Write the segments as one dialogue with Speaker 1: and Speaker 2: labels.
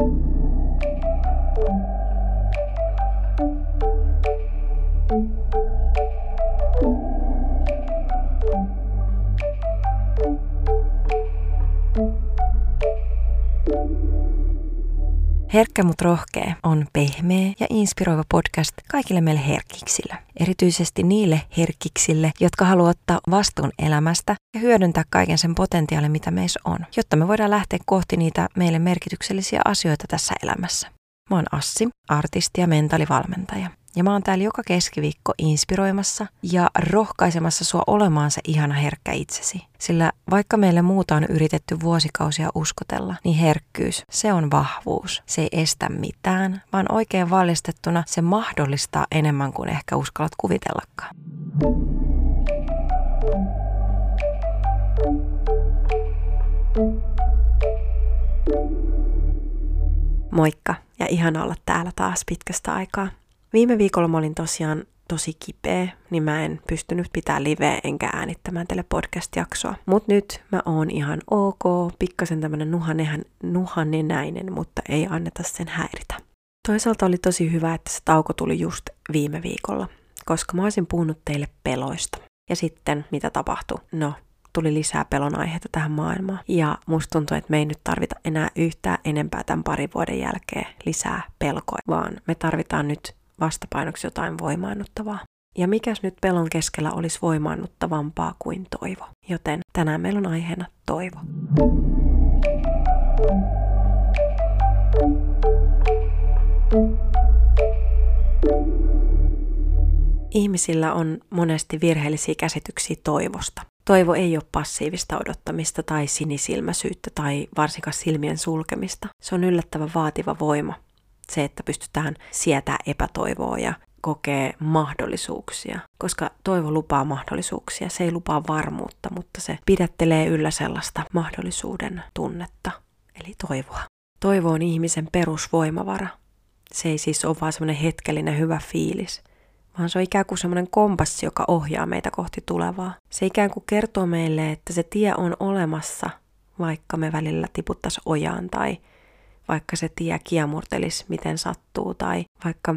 Speaker 1: Thank you. Herkkä mut rohkea on pehmeä ja inspiroiva podcast kaikille meille herkiksille. Erityisesti niille herkiksille, jotka haluavat ottaa vastuun elämästä ja hyödyntää kaiken sen potentiaalin, mitä meissä on, jotta me voidaan lähteä kohti niitä meille merkityksellisiä asioita tässä elämässä. Mä oon Assi, artisti ja mentaalivalmentaja. Ja mä oon täällä joka keskiviikko inspiroimassa ja rohkaisemassa sua olemaan se ihana herkkä itsesi. Sillä vaikka meille muuta on yritetty vuosikausia uskotella, niin herkkyys, se on vahvuus. Se ei estä mitään, vaan oikein valjastettuna se mahdollistaa enemmän kuin ehkä uskallat kuvitellakaan. Moikka ja ihana olla täällä taas pitkästä aikaa. Viime viikolla mä olin tosiaan tosi kipeä, niin mä en pystynyt pitää liveä enkä äänittämään teille podcast-jaksoa. Mut nyt mä oon ihan ok, pikkasen tämmönen nuhanehän, nuhanenäinen, mutta ei anneta sen häiritä. Toisaalta oli tosi hyvä, että se tauko tuli just viime viikolla, koska mä olisin puhunut teille peloista. Ja sitten mitä tapahtui? No, tuli lisää pelon aiheita tähän maailmaan. Ja musta tuntuu, että me ei nyt tarvita enää yhtään enempää tämän parin vuoden jälkeen lisää pelkoja, vaan me tarvitaan nyt vastapainoksi jotain voimaannuttavaa. Ja mikäs nyt pelon keskellä olisi voimaannuttavampaa kuin toivo. Joten tänään meillä on aiheena toivo. Ihmisillä on monesti virheellisiä käsityksiä toivosta. Toivo ei ole passiivista odottamista tai sinisilmäisyyttä tai varsinkaan silmien sulkemista. Se on yllättävän vaativa voima, se, että pystytään sietää epätoivoa ja kokee mahdollisuuksia, koska toivo lupaa mahdollisuuksia. Se ei lupaa varmuutta, mutta se pidättelee yllä sellaista mahdollisuuden tunnetta, eli toivoa. Toivo on ihmisen perusvoimavara. Se ei siis ole vaan semmoinen hetkellinen hyvä fiilis, vaan se on ikään kuin semmoinen kompassi, joka ohjaa meitä kohti tulevaa. Se ikään kuin kertoo meille, että se tie on olemassa, vaikka me välillä tiputtaisiin ojaan tai vaikka se tie kiemurtelisi miten sattuu tai vaikka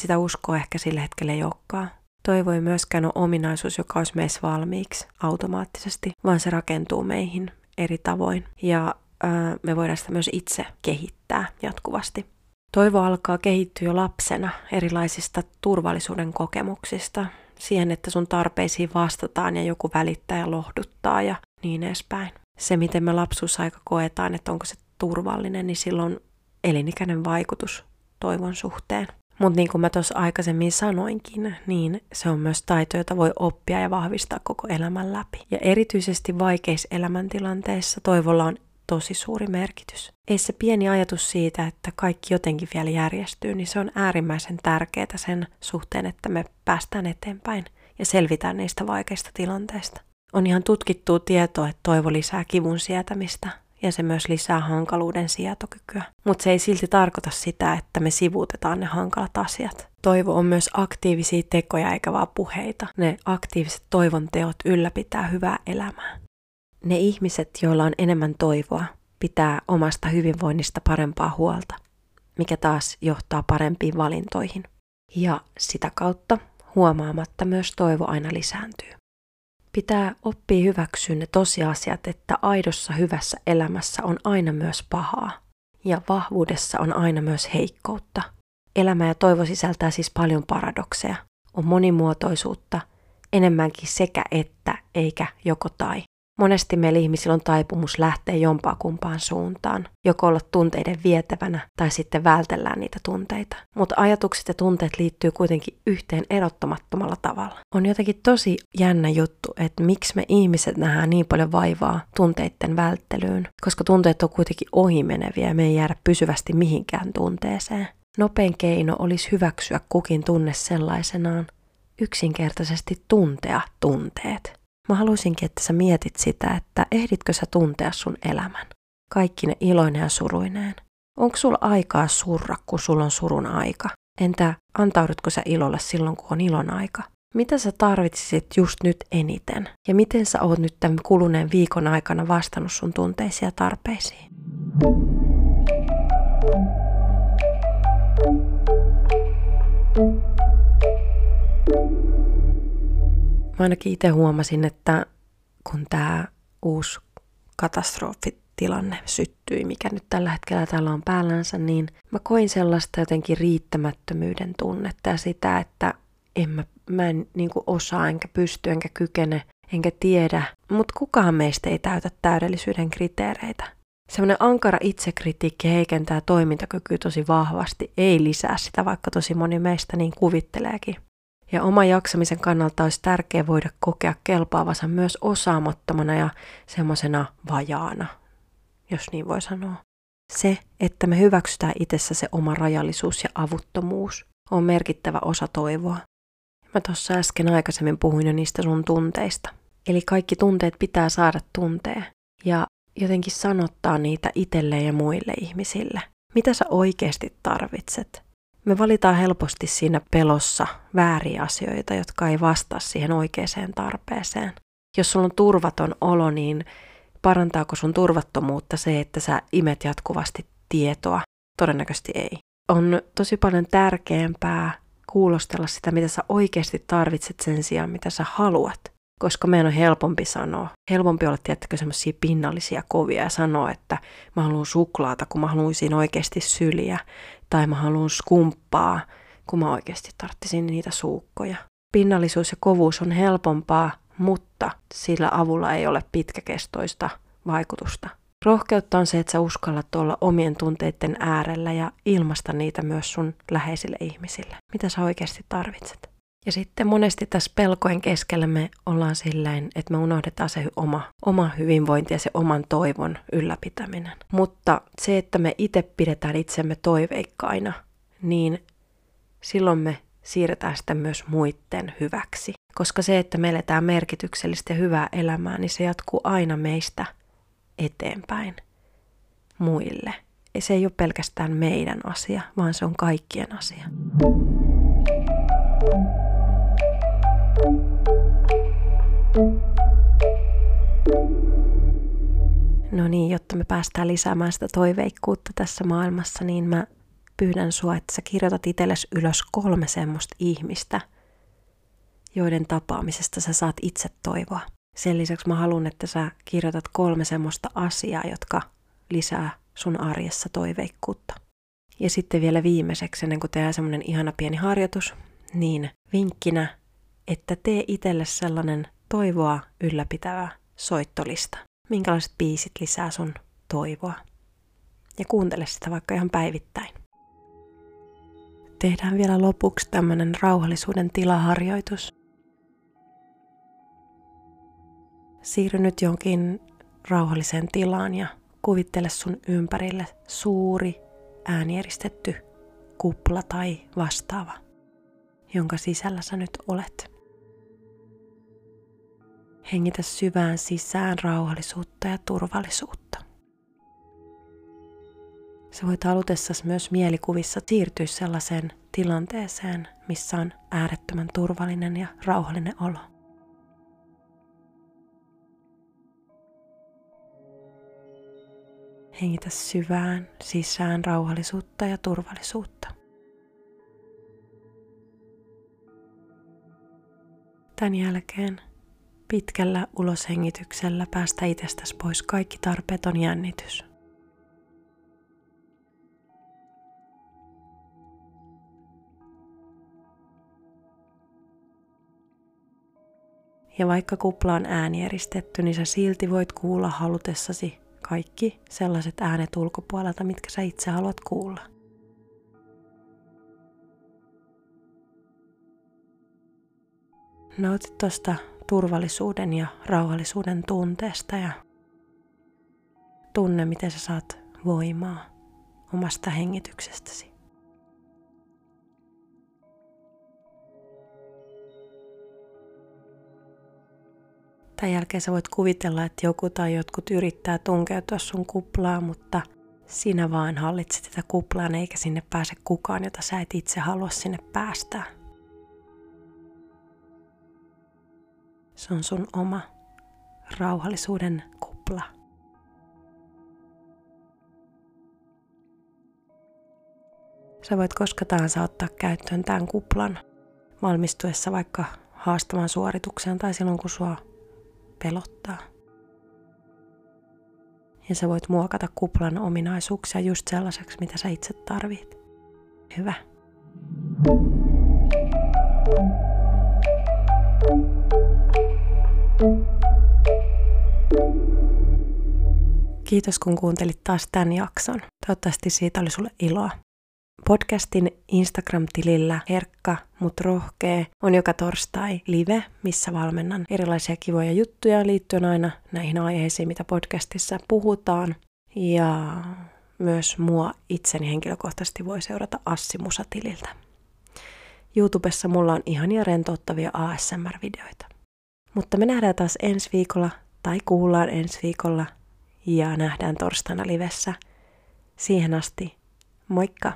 Speaker 1: sitä uskoa ehkä sillä hetkellä ei olekaan. Toivo ei myöskään ole ominaisuus, joka olisi meissä valmiiksi automaattisesti, vaan se rakentuu meihin eri tavoin. Ja ää, me voidaan sitä myös itse kehittää jatkuvasti. Toivo alkaa kehittyä jo lapsena erilaisista turvallisuuden kokemuksista, siihen, että sun tarpeisiin vastataan ja joku välittää ja lohduttaa ja niin edespäin. Se, miten me lapsuusaika koetaan, että onko se turvallinen, niin silloin elinikäinen vaikutus toivon suhteen. Mutta niin kuin mä tuossa aikaisemmin sanoinkin, niin se on myös taito, jota voi oppia ja vahvistaa koko elämän läpi. Ja erityisesti vaikeissa elämäntilanteissa toivolla on tosi suuri merkitys. Ei se pieni ajatus siitä, että kaikki jotenkin vielä järjestyy, niin se on äärimmäisen tärkeää sen suhteen, että me päästään eteenpäin ja selvitään niistä vaikeista tilanteista. On ihan tutkittua tietoa, että toivo lisää kivun sietämistä, ja se myös lisää hankaluuden sietokykyä. Mutta se ei silti tarkoita sitä, että me sivuutetaan ne hankalat asiat. Toivo on myös aktiivisia tekoja eikä vaan puheita. Ne aktiiviset toivon teot ylläpitää hyvää elämää. Ne ihmiset, joilla on enemmän toivoa, pitää omasta hyvinvoinnista parempaa huolta, mikä taas johtaa parempiin valintoihin. Ja sitä kautta huomaamatta myös toivo aina lisääntyy. Pitää oppia hyväksyä ne tosiasiat, että aidossa hyvässä elämässä on aina myös pahaa ja vahvuudessa on aina myös heikkoutta. Elämä ja toivo sisältää siis paljon paradokseja. On monimuotoisuutta, enemmänkin sekä että eikä joko tai. Monesti meillä ihmisillä on taipumus lähteä jompaa kumpaan suuntaan, joko olla tunteiden vietävänä tai sitten vältellään niitä tunteita. Mutta ajatukset ja tunteet liittyy kuitenkin yhteen erottamattomalla tavalla. On jotenkin tosi jännä juttu, että miksi me ihmiset nähdään niin paljon vaivaa tunteiden välttelyyn, koska tunteet on kuitenkin ohimeneviä ja me ei jäädä pysyvästi mihinkään tunteeseen. Nopein keino olisi hyväksyä kukin tunne sellaisenaan, yksinkertaisesti tuntea tunteet. Mä haluaisinkin, että sä mietit sitä, että ehditkö sä tuntea sun elämän. Kaikki ne iloinen ja suruineen. Onko sulla aikaa surra, kun sulla on surun aika? Entä antaudutko sä ilolle silloin, kun on ilon aika? Mitä sä tarvitsisit just nyt eniten? Ja miten sä oot nyt tämän kuluneen viikon aikana vastannut sun tunteisiin ja tarpeisiin? Mä ainakin itse huomasin, että kun tämä uusi katastrofitilanne syttyi, mikä nyt tällä hetkellä täällä on päällänsä, niin mä koin sellaista jotenkin riittämättömyyden tunnetta ja sitä, että en mä, mä en niin osaa, enkä pysty, enkä kykene, enkä tiedä, mutta kukaan meistä ei täytä täydellisyyden kriteereitä. Semmoinen ankara itsekritiikki heikentää toimintakykyä tosi vahvasti, ei lisää sitä, vaikka tosi moni meistä niin kuvitteleekin. Ja oma jaksamisen kannalta olisi tärkeää voida kokea kelpaavansa myös osaamattomana ja semmoisena vajaana, jos niin voi sanoa. Se, että me hyväksytään itsessä se oma rajallisuus ja avuttomuus, on merkittävä osa toivoa. Mä tuossa äsken aikaisemmin puhuin jo niistä sun tunteista. Eli kaikki tunteet pitää saada tuntea ja jotenkin sanottaa niitä itselleen ja muille ihmisille. Mitä sä oikeasti tarvitset? Me valitaan helposti siinä pelossa vääriä asioita, jotka ei vastaa siihen oikeaan tarpeeseen. Jos sulla on turvaton olo, niin parantaako sun turvattomuutta se, että sä imet jatkuvasti tietoa? Todennäköisesti ei. On tosi paljon tärkeämpää kuulostella sitä, mitä sä oikeasti tarvitset sen sijaan, mitä sä haluat. Koska meidän on helpompi sanoa, helpompi olla tiettäkö semmoisia pinnallisia kovia ja sanoa, että mä haluan suklaata, kun mä haluaisin oikeasti syliä tai mä haluan skumppaa, kun mä oikeasti tarttisin niitä suukkoja. Pinnallisuus ja kovuus on helpompaa, mutta sillä avulla ei ole pitkäkestoista vaikutusta. Rohkeutta on se, että sä uskallat olla omien tunteiden äärellä ja ilmasta niitä myös sun läheisille ihmisille. Mitä sä oikeasti tarvitset? Ja sitten monesti tässä pelkojen keskellä me ollaan silleen, että me unohdetaan se oma, oma hyvinvointi ja se oman toivon ylläpitäminen. Mutta se, että me itse pidetään itsemme toiveikkaina, niin silloin me siirretään sitä myös muiden hyväksi. Koska se, että me eletään merkityksellistä ja hyvää elämää, niin se jatkuu aina meistä eteenpäin muille. Ja se ei ole pelkästään meidän asia, vaan se on kaikkien asia. No niin, jotta me päästään lisäämään sitä toiveikkuutta tässä maailmassa, niin mä pyydän sua, että sä kirjoitat itsellesi ylös kolme semmoista ihmistä, joiden tapaamisesta sä saat itse toivoa. Sen lisäksi mä haluan, että sä kirjoitat kolme semmoista asiaa, jotka lisää sun arjessa toiveikkuutta. Ja sitten vielä viimeiseksi, ennen kuin tehdään semmoinen ihana pieni harjoitus, niin vinkkinä, että tee itselle sellainen toivoa ylläpitävä soittolista. Minkälaiset biisit lisää sun toivoa. Ja kuuntele sitä vaikka ihan päivittäin. Tehdään vielä lopuksi tämmöinen rauhallisuuden tilaharjoitus. Siirry nyt jonkin rauhalliseen tilaan ja kuvittele sun ympärille suuri äänieristetty kupla tai vastaava, jonka sisällä sä nyt olet. Hengitä syvään sisään rauhallisuutta ja turvallisuutta. Sä voit halutessasi myös mielikuvissa siirtyä sellaiseen tilanteeseen, missä on äärettömän turvallinen ja rauhallinen olo. Hengitä syvään sisään rauhallisuutta ja turvallisuutta. Tämän jälkeen pitkällä uloshengityksellä päästä itsestäsi pois kaikki tarpeeton jännitys. Ja vaikka kupla on äänieristetty, niin sä silti voit kuulla halutessasi kaikki sellaiset äänet ulkopuolelta, mitkä sä itse haluat kuulla. Nautit tuosta turvallisuuden ja rauhallisuuden tunteesta ja tunne, miten sä saat voimaa omasta hengityksestäsi. Tämän jälkeen sä voit kuvitella, että joku tai jotkut yrittää tunkeutua sun kuplaa, mutta sinä vaan hallitset sitä kuplaan eikä sinne pääse kukaan, jota sä et itse halua sinne päästää. Se on sun oma rauhallisuuden kupla. Sä voit koska tahansa ottaa käyttöön tämän kuplan valmistuessa vaikka haastamaan suoritukseen tai silloin kun sua pelottaa. Ja sä voit muokata kuplan ominaisuuksia just sellaiseksi, mitä sä itse tarvit. Hyvä. Kiitos kun kuuntelit taas tämän jakson. Toivottavasti siitä oli sulle iloa. Podcastin Instagram-tilillä Herkka, mut rohkee on joka torstai live, missä valmennan erilaisia kivoja juttuja liittyen aina näihin aiheisiin, mitä podcastissa puhutaan. Ja myös mua itseni henkilökohtaisesti voi seurata Assi Musatililtä. YouTubessa mulla on ihania rentouttavia ASMR-videoita. Mutta me nähdään taas ensi viikolla tai kuullaan ensi viikolla ja nähdään torstaina livessä. Siihen asti, moikka!